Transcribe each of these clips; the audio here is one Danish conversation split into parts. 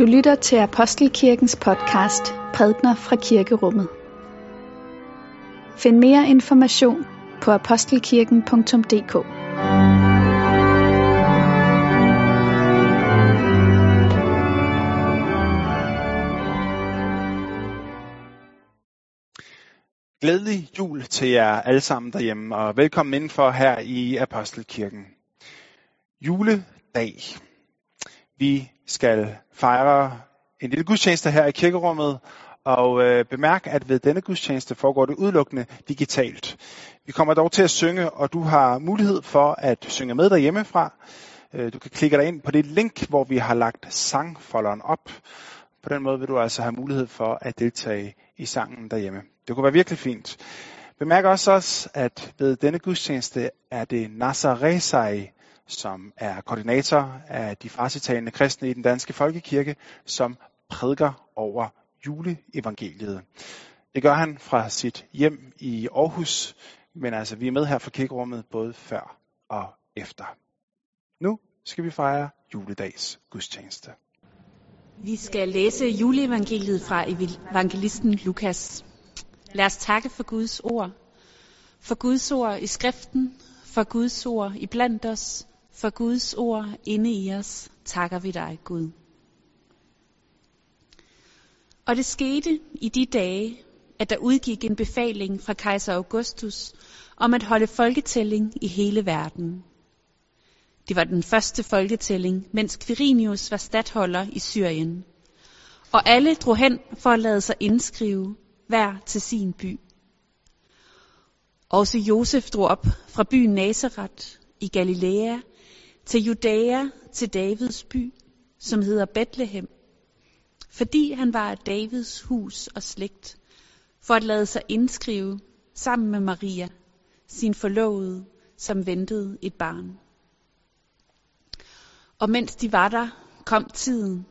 Du lytter til Apostelkirkens podcast Prædner fra Kirkerummet. Find mere information på apostelkirken.dk. Glædelig jul til jer alle sammen derhjemme, og velkommen indenfor her i Apostelkirken. Juledag. Vi skal fejre en lille gudstjeneste her i kirkerummet, og øh, bemærk, at ved denne gudstjeneste foregår det udelukkende digitalt. Vi kommer dog til at synge, og du har mulighed for at synge med derhjemmefra. Øh, du kan klikke dig ind på det link, hvor vi har lagt sangfolderen op. På den måde vil du altså have mulighed for at deltage i sangen derhjemme. Det kunne være virkelig fint. Bemærk også, også at ved denne gudstjeneste er det Nazaresai, som er koordinator af de farsitalende kristne i den danske folkekirke, som prædiker over juleevangeliet. Det gør han fra sit hjem i Aarhus, men altså vi er med her fra kirkerummet både før og efter. Nu skal vi fejre juledags gudstjeneste. Vi skal læse juleevangeliet fra evangelisten Lukas. Lad os takke for Guds ord. For Guds ord i skriften, for Guds ord i blandt os, for Guds ord inde i os, takker vi dig, Gud. Og det skete i de dage, at der udgik en befaling fra kejser Augustus om at holde folketælling i hele verden. Det var den første folketælling, mens Quirinius var stadholder i Syrien. Og alle drog hen for at lade sig indskrive, hver til sin by. Også Josef drog op fra byen Nazareth i Galilea til Judæa til Davids by, som hedder Bethlehem, fordi han var af Davids hus og slægt, for at lade sig indskrive sammen med Maria, sin forlovede, som ventede et barn. Og mens de var der, kom tiden,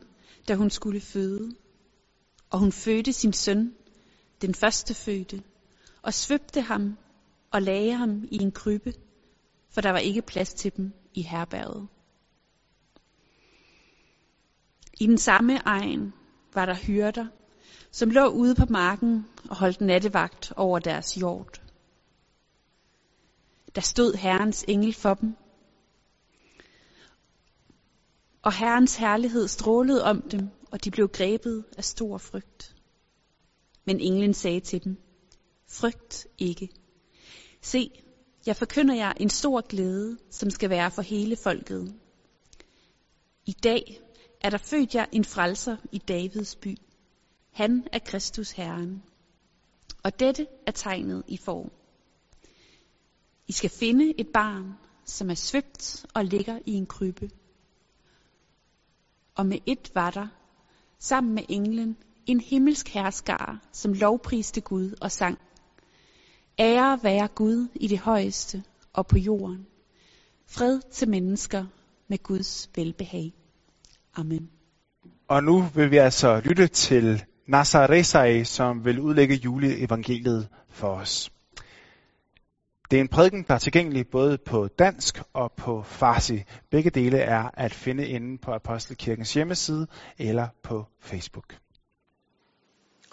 da hun skulle føde. Og hun fødte sin søn, den første fødte, og svøbte ham og lagde ham i en krybbe, for der var ikke plads til dem i herberget. I den samme egen var der hyrder, som lå ude på marken og holdt nattevagt over deres jord. Der stod Herrens engel for dem, og Herrens herlighed strålede om dem, og de blev grebet af stor frygt. Men englen sagde til dem, frygt ikke. Se, jeg forkynder jer en stor glæde, som skal være for hele folket. I dag er der født jer en frelser i Davids by. Han er Kristus Herren. Og dette er tegnet i form. I skal finde et barn, som er svøbt og ligger i en krybbe. Og med et var der, sammen med englen, en himmelsk herskare, som lovpriste Gud og sang. Ære være Gud i det højeste og på jorden. Fred til mennesker med Guds velbehag. Amen. Og nu vil vi altså lytte til Nazaresai, som vil udlægge juleevangeliet for os. Det er en prædiken, der er tilgængelig både på dansk og på farsi. Begge dele er at finde inde på Apostelkirkens hjemmeside eller på Facebook.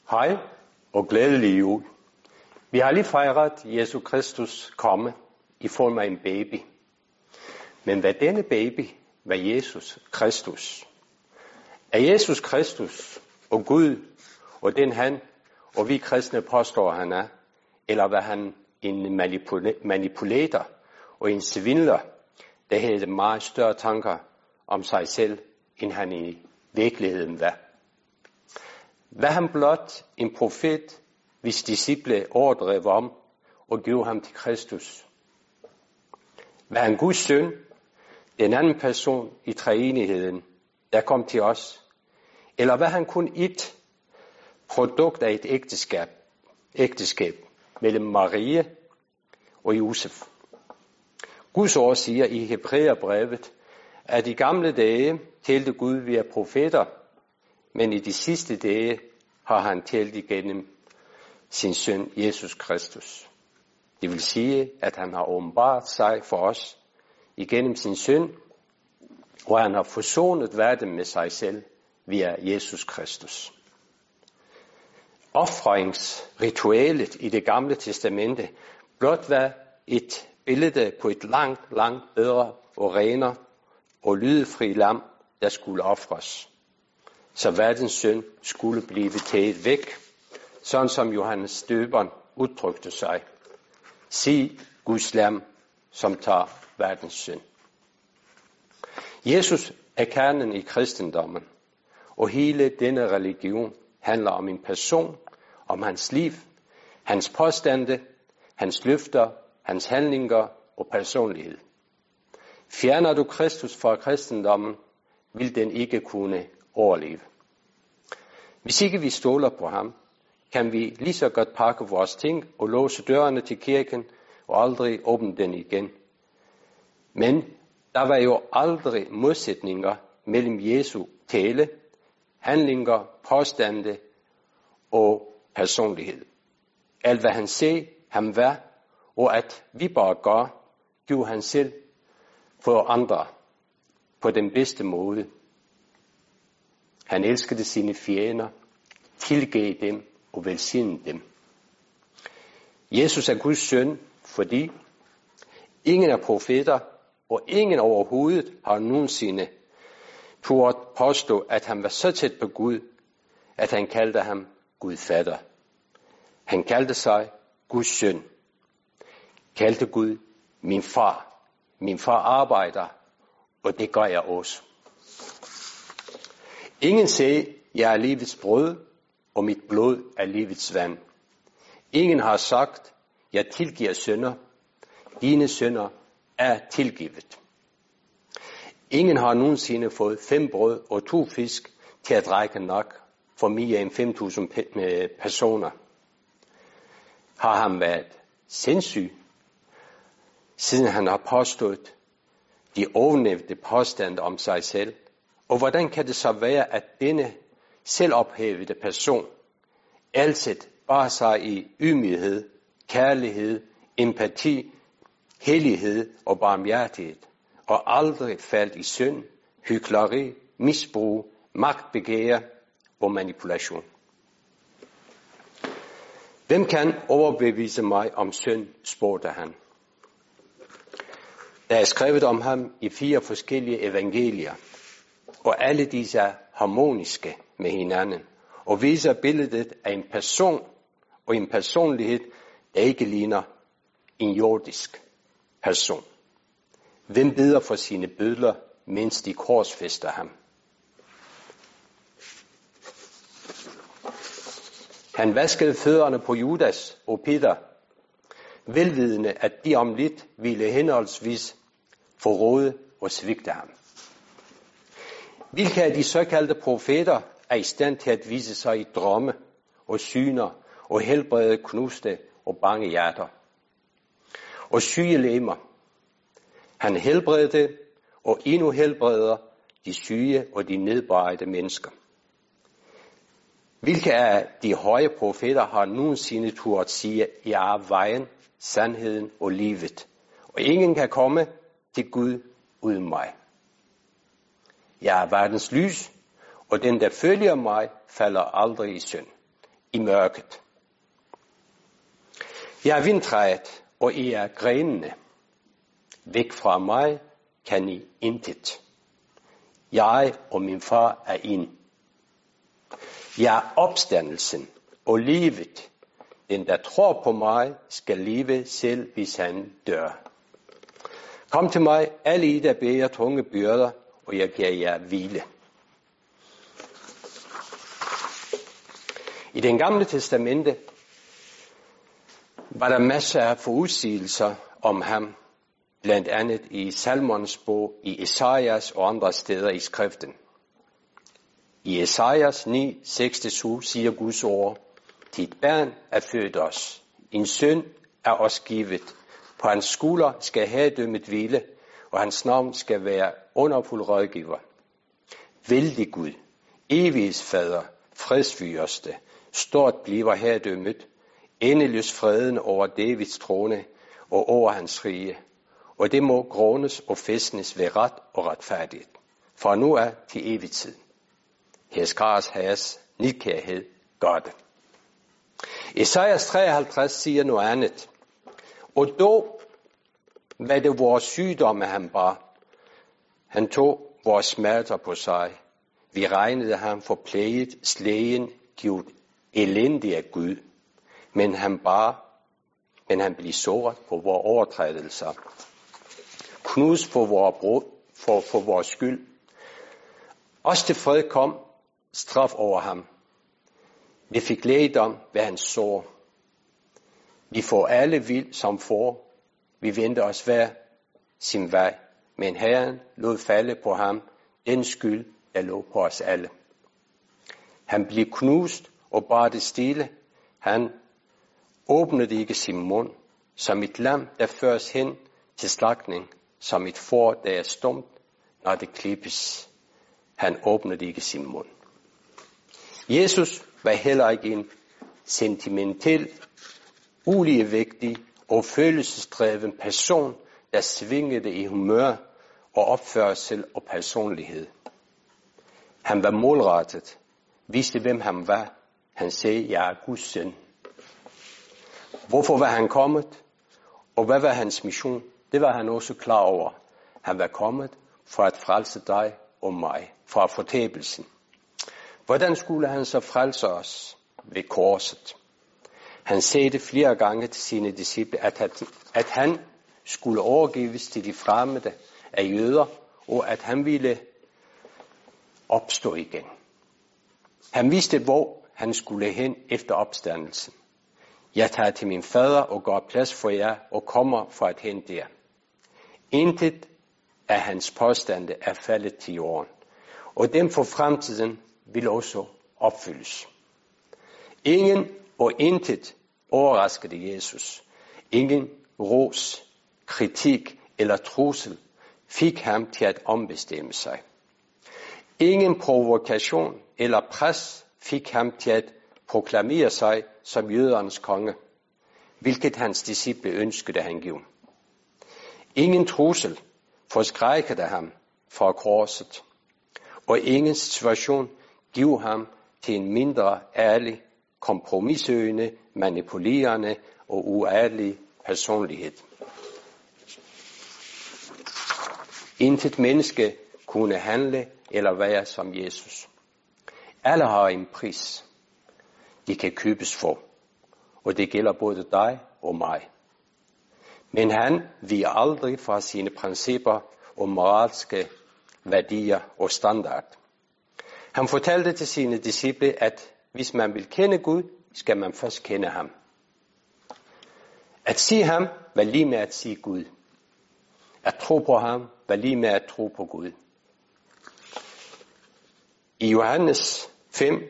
Hej og glædelig jul. Vi har lige fejret Jesu Kristus komme i form af en baby. Men hvad denne baby var Jesus Kristus? Er Jesus Kristus og Gud og den han og vi kristne påstår han er? Eller var han en manipulator og en svindler, der havde meget større tanker om sig selv, end han i virkeligheden var? Var han blot en profet, hvis disciple overdrev om og gjorde ham til Kristus? Var han Guds søn, den anden person i treenigheden, der kom til os? Eller var han kun et produkt af et ægteskab, ægteskab mellem Marie og Josef? Guds ord siger i Hebræerbrevet, at i gamle dage talte Gud via profeter, men i de sidste dage har han talt igennem sin søn Jesus Kristus. Det vil sige, at han har åbenbart sig for os igennem sin søn, og han har forsonet verden med sig selv via Jesus Kristus. Offringsritualet i det gamle testamente blot var et billede på et langt, langt bedre og renere og lydefri lam, der skulle ofres. Så verdens synd skulle blive taget væk, sådan som Johannes Støberen udtrykte sig. Sig Guds lam, som tager verdens synd. Jesus er kernen i kristendommen, og hele denne religion handler om en person, om hans liv, hans påstande, hans løfter, hans handlinger og personlighed. Fjerner du Kristus fra kristendommen, vil den ikke kunne overleve. Hvis ikke vi stoler på ham, kan vi lige så godt pakke vores ting og låse dørene til kirken og aldrig åbne den igen. Men der var jo aldrig modsætninger mellem Jesu tale, handlinger, påstande og personlighed. Alt hvad han sagde, han var, og at vi bare gør, gjorde han selv for andre på den bedste måde. Han elskede sine fjender, tilgav dem og velsigne dem. Jesus er Guds søn, fordi ingen er profeter, og ingen overhovedet har nogensinde turde påstå, at han var så tæt på Gud, at han kaldte ham Gud fatter. Han kaldte sig Guds søn. Kaldte Gud min far. Min far arbejder, og det gør jeg også. Ingen sagde, jeg er livets brød, og mit blod er livets vand. Ingen har sagt, jeg tilgiver synder. Dine synder er tilgivet. Ingen har nogensinde fået fem brød og to fisk til at række nok for mere end 5.000 øh, personer. Har han været sindssyg, siden han har påstået de ovennævnte påstande om sig selv? Og hvordan kan det så være, at denne selvophævede person altid bare sig i ydmyghed, kærlighed, empati, hellighed og barmhjertighed, og aldrig faldt i synd, hykleri, misbrug, magtbegær og manipulation. Hvem kan overbevise mig om synd, spurgte han. Der er skrevet om ham i fire forskellige evangelier, og alle disse er harmoniske med hinanden, og viser billedet af en person og en personlighed, der ikke ligner en jordisk person. Hvem beder for sine bødler, mens de korsfester ham? Han vaskede fødderne på Judas og Peter, velvidende, at de om lidt ville henholdsvis forråde og svigte ham. Hvilke af de såkaldte profeter er i stand til at vise sig i drømme og syner og helbrede knuste og bange hjerter? Og syge lemmer. Han helbredte og endnu helbreder de syge og de nedbrejede mennesker. Hvilke af de høje profeter har nogensinde at sige, jeg er vejen, sandheden og livet, og ingen kan komme til Gud uden mig. Jeg er verdens lys, og den, der følger mig, falder aldrig i synd, i mørket. Jeg er vindtræet, og I er grenene. Væk fra mig kan I intet. Jeg og min far er en. Jeg er opstandelsen og livet. Den, der tror på mig, skal leve selv, hvis han dør. Kom til mig, alle I, der bærer tunge byrder, og jeg giver jer hvile. I den gamle testamente var der masser af forudsigelser om ham, blandt andet i Salmons bog, i Esajas og andre steder i skriften. I Esajas 9, 6-7 siger Guds ord, dit barn er født os, en søn er os givet, på hans skulder skal herredømmet hvile, og hans navn skal være underfuld rådgiver. Vældig Gud, evighedsfader, fredsfyrste, stort bliver herredømmet, endeløs freden over Davids trone og over hans rige, og det må grundes og fæstnes ved ret og retfærdighed, fra nu af til evig tid. Heskars herres nidkærhed gør det. Esajas 53 siger noget andet. Og dog var det vores sygdomme, han bar. Han tog vores smerter på sig. Vi regnede ham for plaget, slægen, givet elendig af Gud. Men han bar, men han blev såret på vores overtrædelser. Knus for vores, brud, for, for vores skyld. Også til fred kom straf over ham. Vi fik lægedom ved hans sår. Vi får alle vild som får. Vi venter os hver sin vej. Men Herren lod falde på ham den skyld, der lå på os alle. Han blev knust og bare det stille. Han åbnede ikke sin mund, som et lam, der føres hen til slagtning, som et får, der er stumt, når det klippes. Han åbnede ikke sin mund. Jesus var heller ikke en sentimentel, uligevægtig og følelsesdreven person, der svingede i humør og opførsel og personlighed. Han var målrettet, vidste hvem han var. Han sagde, jeg er Guds søn. Hvorfor var han kommet? Og hvad var hans mission? Det var han også klar over. Han var kommet for at frelse dig og mig fra fortæbelsen. Hvordan skulle han så frelse os ved korset? Han sagde det flere gange til sine disciple, at, at, at han skulle overgives til de fremmede af jøder, og at han ville opstå igen. Han vidste, hvor han skulle hen efter opstandelsen. Jeg tager til min fader og går plads for jer og kommer for at hente jer. Intet af hans påstande er faldet til jorden, og dem for fremtiden vil også opfyldes. Ingen og intet overraskede Jesus. Ingen ros, kritik eller trussel fik ham til at ombestemme sig. Ingen provokation eller pres fik ham til at proklamere sig som jødernes konge, hvilket hans disciple ønskede han give. Ingen trussel forskrækkede ham fra korset, og ingen situation gav ham til en mindre ærlig, kompromissøgende, manipulerende og uærlig personlighed. Intet menneske kunne handle eller være som Jesus. Alle har en pris, de kan købes for, og det gælder både dig og mig. Men han viger aldrig fra sine principper og moralske værdier og standard. Han fortalte til sine disciple, at hvis man vil kende Gud, skal man først kende ham. At sige ham var lige med at sige Gud. At tro på ham var lige med at tro på Gud. I Johannes 5,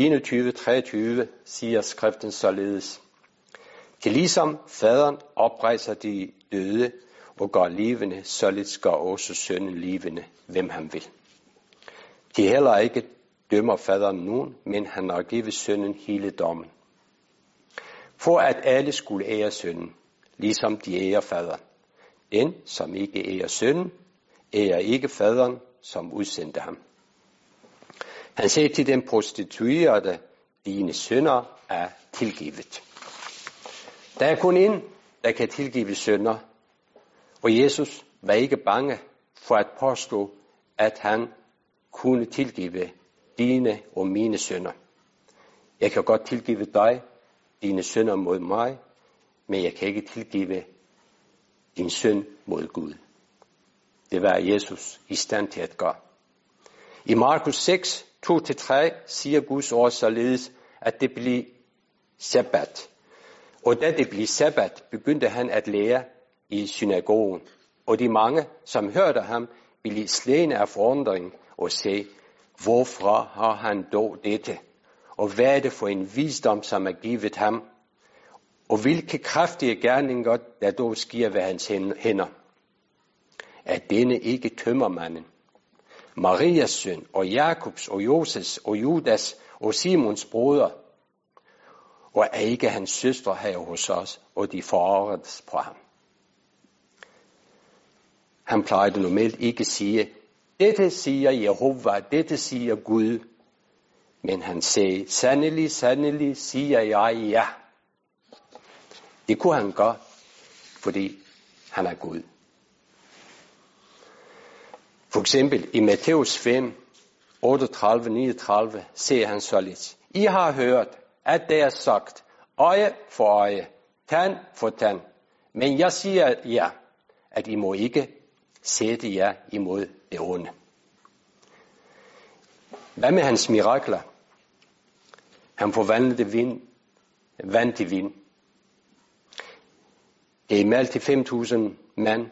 21-23 siger skriften således. Til ligesom faderen oprejser de døde og gør levende, således gør også sønnen levende, hvem han vil. De heller ikke dømmer faderen nogen, men han har givet sønnen hele dommen. For at alle skulle ære sønnen, ligesom de ærer faderen. Den, som ikke ærer sønnen, ærer ikke faderen, som udsendte ham. Han sagde til den prostituerede, dine sønder er tilgivet. Der er kun en, der kan tilgive sønder, og Jesus var ikke bange for at påstå, at han kunne tilgive dine og mine sønder. Jeg kan godt tilgive dig, dine sønder mod mig, men jeg kan ikke tilgive din søn mod Gud. Det var Jesus i stand til at gøre. I Markus 6, 2-3 siger Guds ord således, at det bliver sabbat. Og da det blev sabbat, begyndte han at lære i synagogen. Og de mange, som hørte ham, blev slæne af forundring og sagde, hvorfor har han dog dette? Og hvad er det for en visdom, som er givet ham? Og hvilke kraftige gerninger, der dog sker ved hans hænder? Er denne ikke tømmermanden? Marias søn, og Jakobs, og Joses, og Judas, og Simons broder, og er ikke hans søstre her hos os, og de forarredes på ham. Han plejede normalt ikke at sige, dette siger Jehova, dette siger Gud, Men han sagde, sandelig, sandelig siger jeg ja. Det kunne han gøre, fordi han er Gud. For eksempel i Matthæus 5, 38-39 ser han lidt I har hørt, at det er sagt, øje for øje, tand for tand. Men jeg siger jer, at I må ikke sætte jer imod det onde. Hvad med hans mirakler? Han forvandlede vind, vand til vind. Det er til 5.000 mand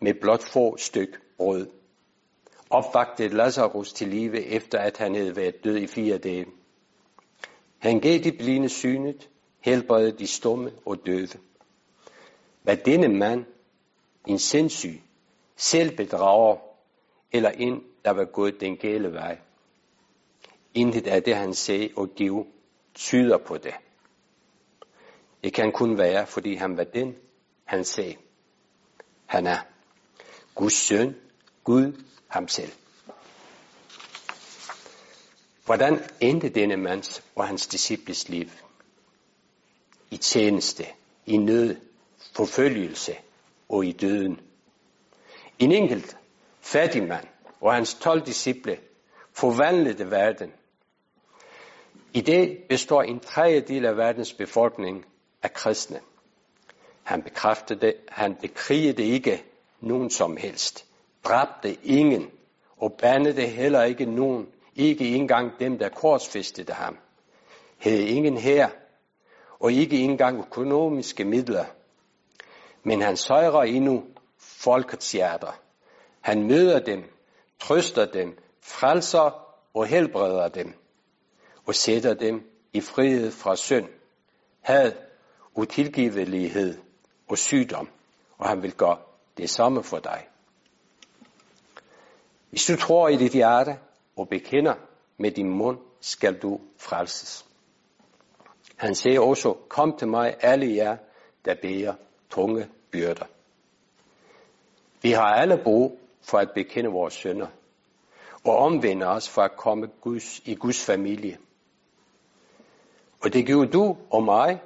med blot få styk brød opvagte Lazarus til live efter at han havde været død i fire dage. Han gav de blinde synet, helbredede de stumme og døve. Hvad denne mand, en sindssyg, selv bedrager, eller en, der var gået den gale vej. Intet af det, han sagde og giv, tyder på det. Det kan kun være, fordi han var den, han sagde. Han er Guds søn, Gud ham selv. Hvordan endte denne mands og hans disciples liv? I tjeneste, i nød, forfølgelse og i døden. En enkelt fattig mand og hans tolv disciple forvandlede verden. I dag består en tredjedel af verdens befolkning af kristne. Han bekræftede, han bekrigede ikke nogen som helst, dræbte ingen og bandede heller ikke nogen, ikke engang dem, der korsfæstede ham. Havde ingen her og ikke engang økonomiske midler. Men han sejrer endnu folkets hjerter. Han møder dem, trøster dem, frelser og helbreder dem, og sætter dem i frihed fra synd, had, utilgivelighed og sygdom, og han vil gøre det samme for dig. Hvis du tror i dit hjerte og bekender med din mund, skal du frelses. Han siger også, kom til mig alle jer, der bærer tunge byrder. Vi har alle brug for at bekende vores sønder og omvende os for at komme Guds, i Guds familie. Og det gjorde du og mig,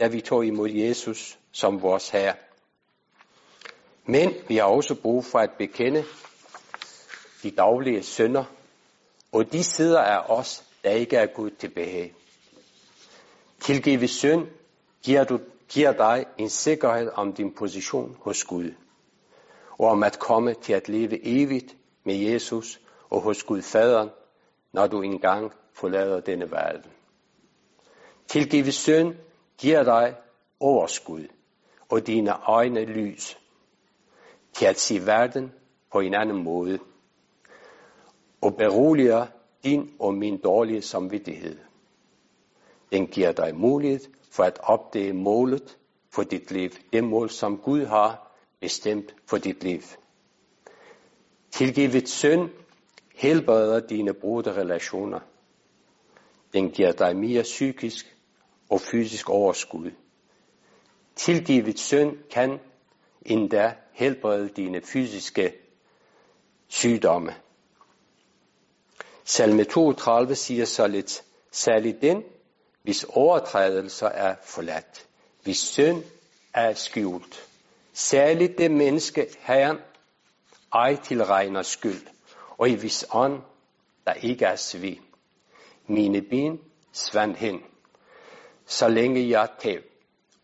da vi tog imod Jesus som vores Herre. Men vi har også brug for at bekende de daglige synder, og de sider af os, der ikke er Gud til behag. Tilgive synd giver, du, giver dig en sikkerhed om din position hos Gud, og om at komme til at leve evigt med Jesus og hos Gud Faderen, når du engang forlader denne verden. Tilgivet synd giver dig overskud og dine øjne lys til at se verden på en anden måde og beroliger din og min dårlige samvittighed. Den giver dig mulighed for at opdage målet for dit liv, det mål, som Gud har bestemt for dit liv. Tilgivet synd helbreder dine brudte relationer. Den giver dig mere psykisk og fysisk overskud. Tilgivet synd kan endda helbrede dine fysiske sygdomme. Salme 32 siger så lidt, særligt den, hvis overtrædelser er forladt, hvis synd er skjult. Særligt det menneske, Herren, ej tilregner skyld, og i hvis ånd, der ikke er svig. Mine ben svandt hen, så længe jeg tæv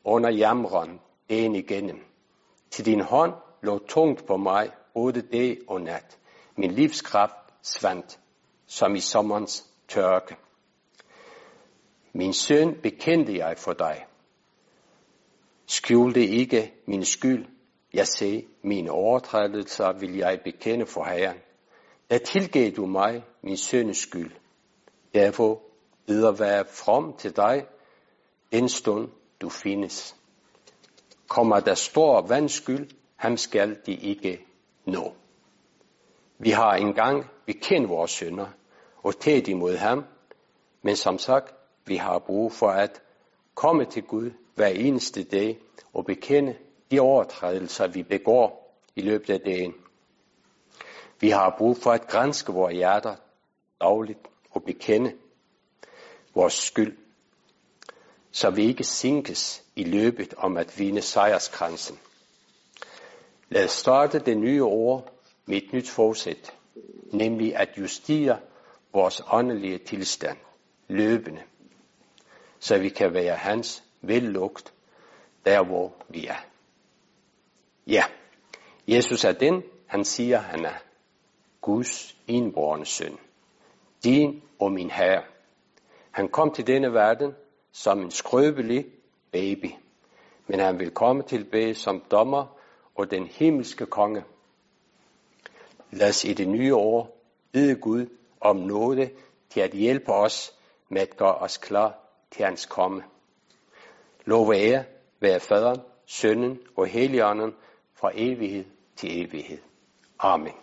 under jamren dagen igennem. Til din hånd lå tungt på mig både dag og nat. Min livskraft svandt som i sommerens tørke. Min søn bekendte jeg for dig. Skjulte ikke min skyld. Jeg sagde, mine overtrædelser vil jeg bekende for Herren. Der tilgav du mig min sønnes skyld. Derfor videre være from til dig, den stund du findes. Kommer der stor vandskyld, ham skal de ikke nå. Vi har engang bekendt vores sønder og tæt imod ham, men som sagt, vi har brug for at komme til Gud hver eneste dag og bekende de overtrædelser, vi begår i løbet af dagen. Vi har brug for at grænske vores hjerter dagligt og bekende vores skyld, så vi ikke sinkes i løbet om at vinde sejrskransen. Lad os starte det nye år med et nyt forsæt, nemlig at justere vores åndelige tilstand løbende, så vi kan være hans vellugt der, hvor vi er. Ja, Jesus er den, han siger, han er Guds indborne søn. Din og min herre. Han kom til denne verden som en skrøbelig baby, men han vil komme tilbage som dommer og den himmelske konge. Lad os i det nye år bede Gud om nåde til at hjælpe os med at gøre os klar til hans komme. Lov ære være faderen, sønnen og helligånden fra evighed til evighed. Amen.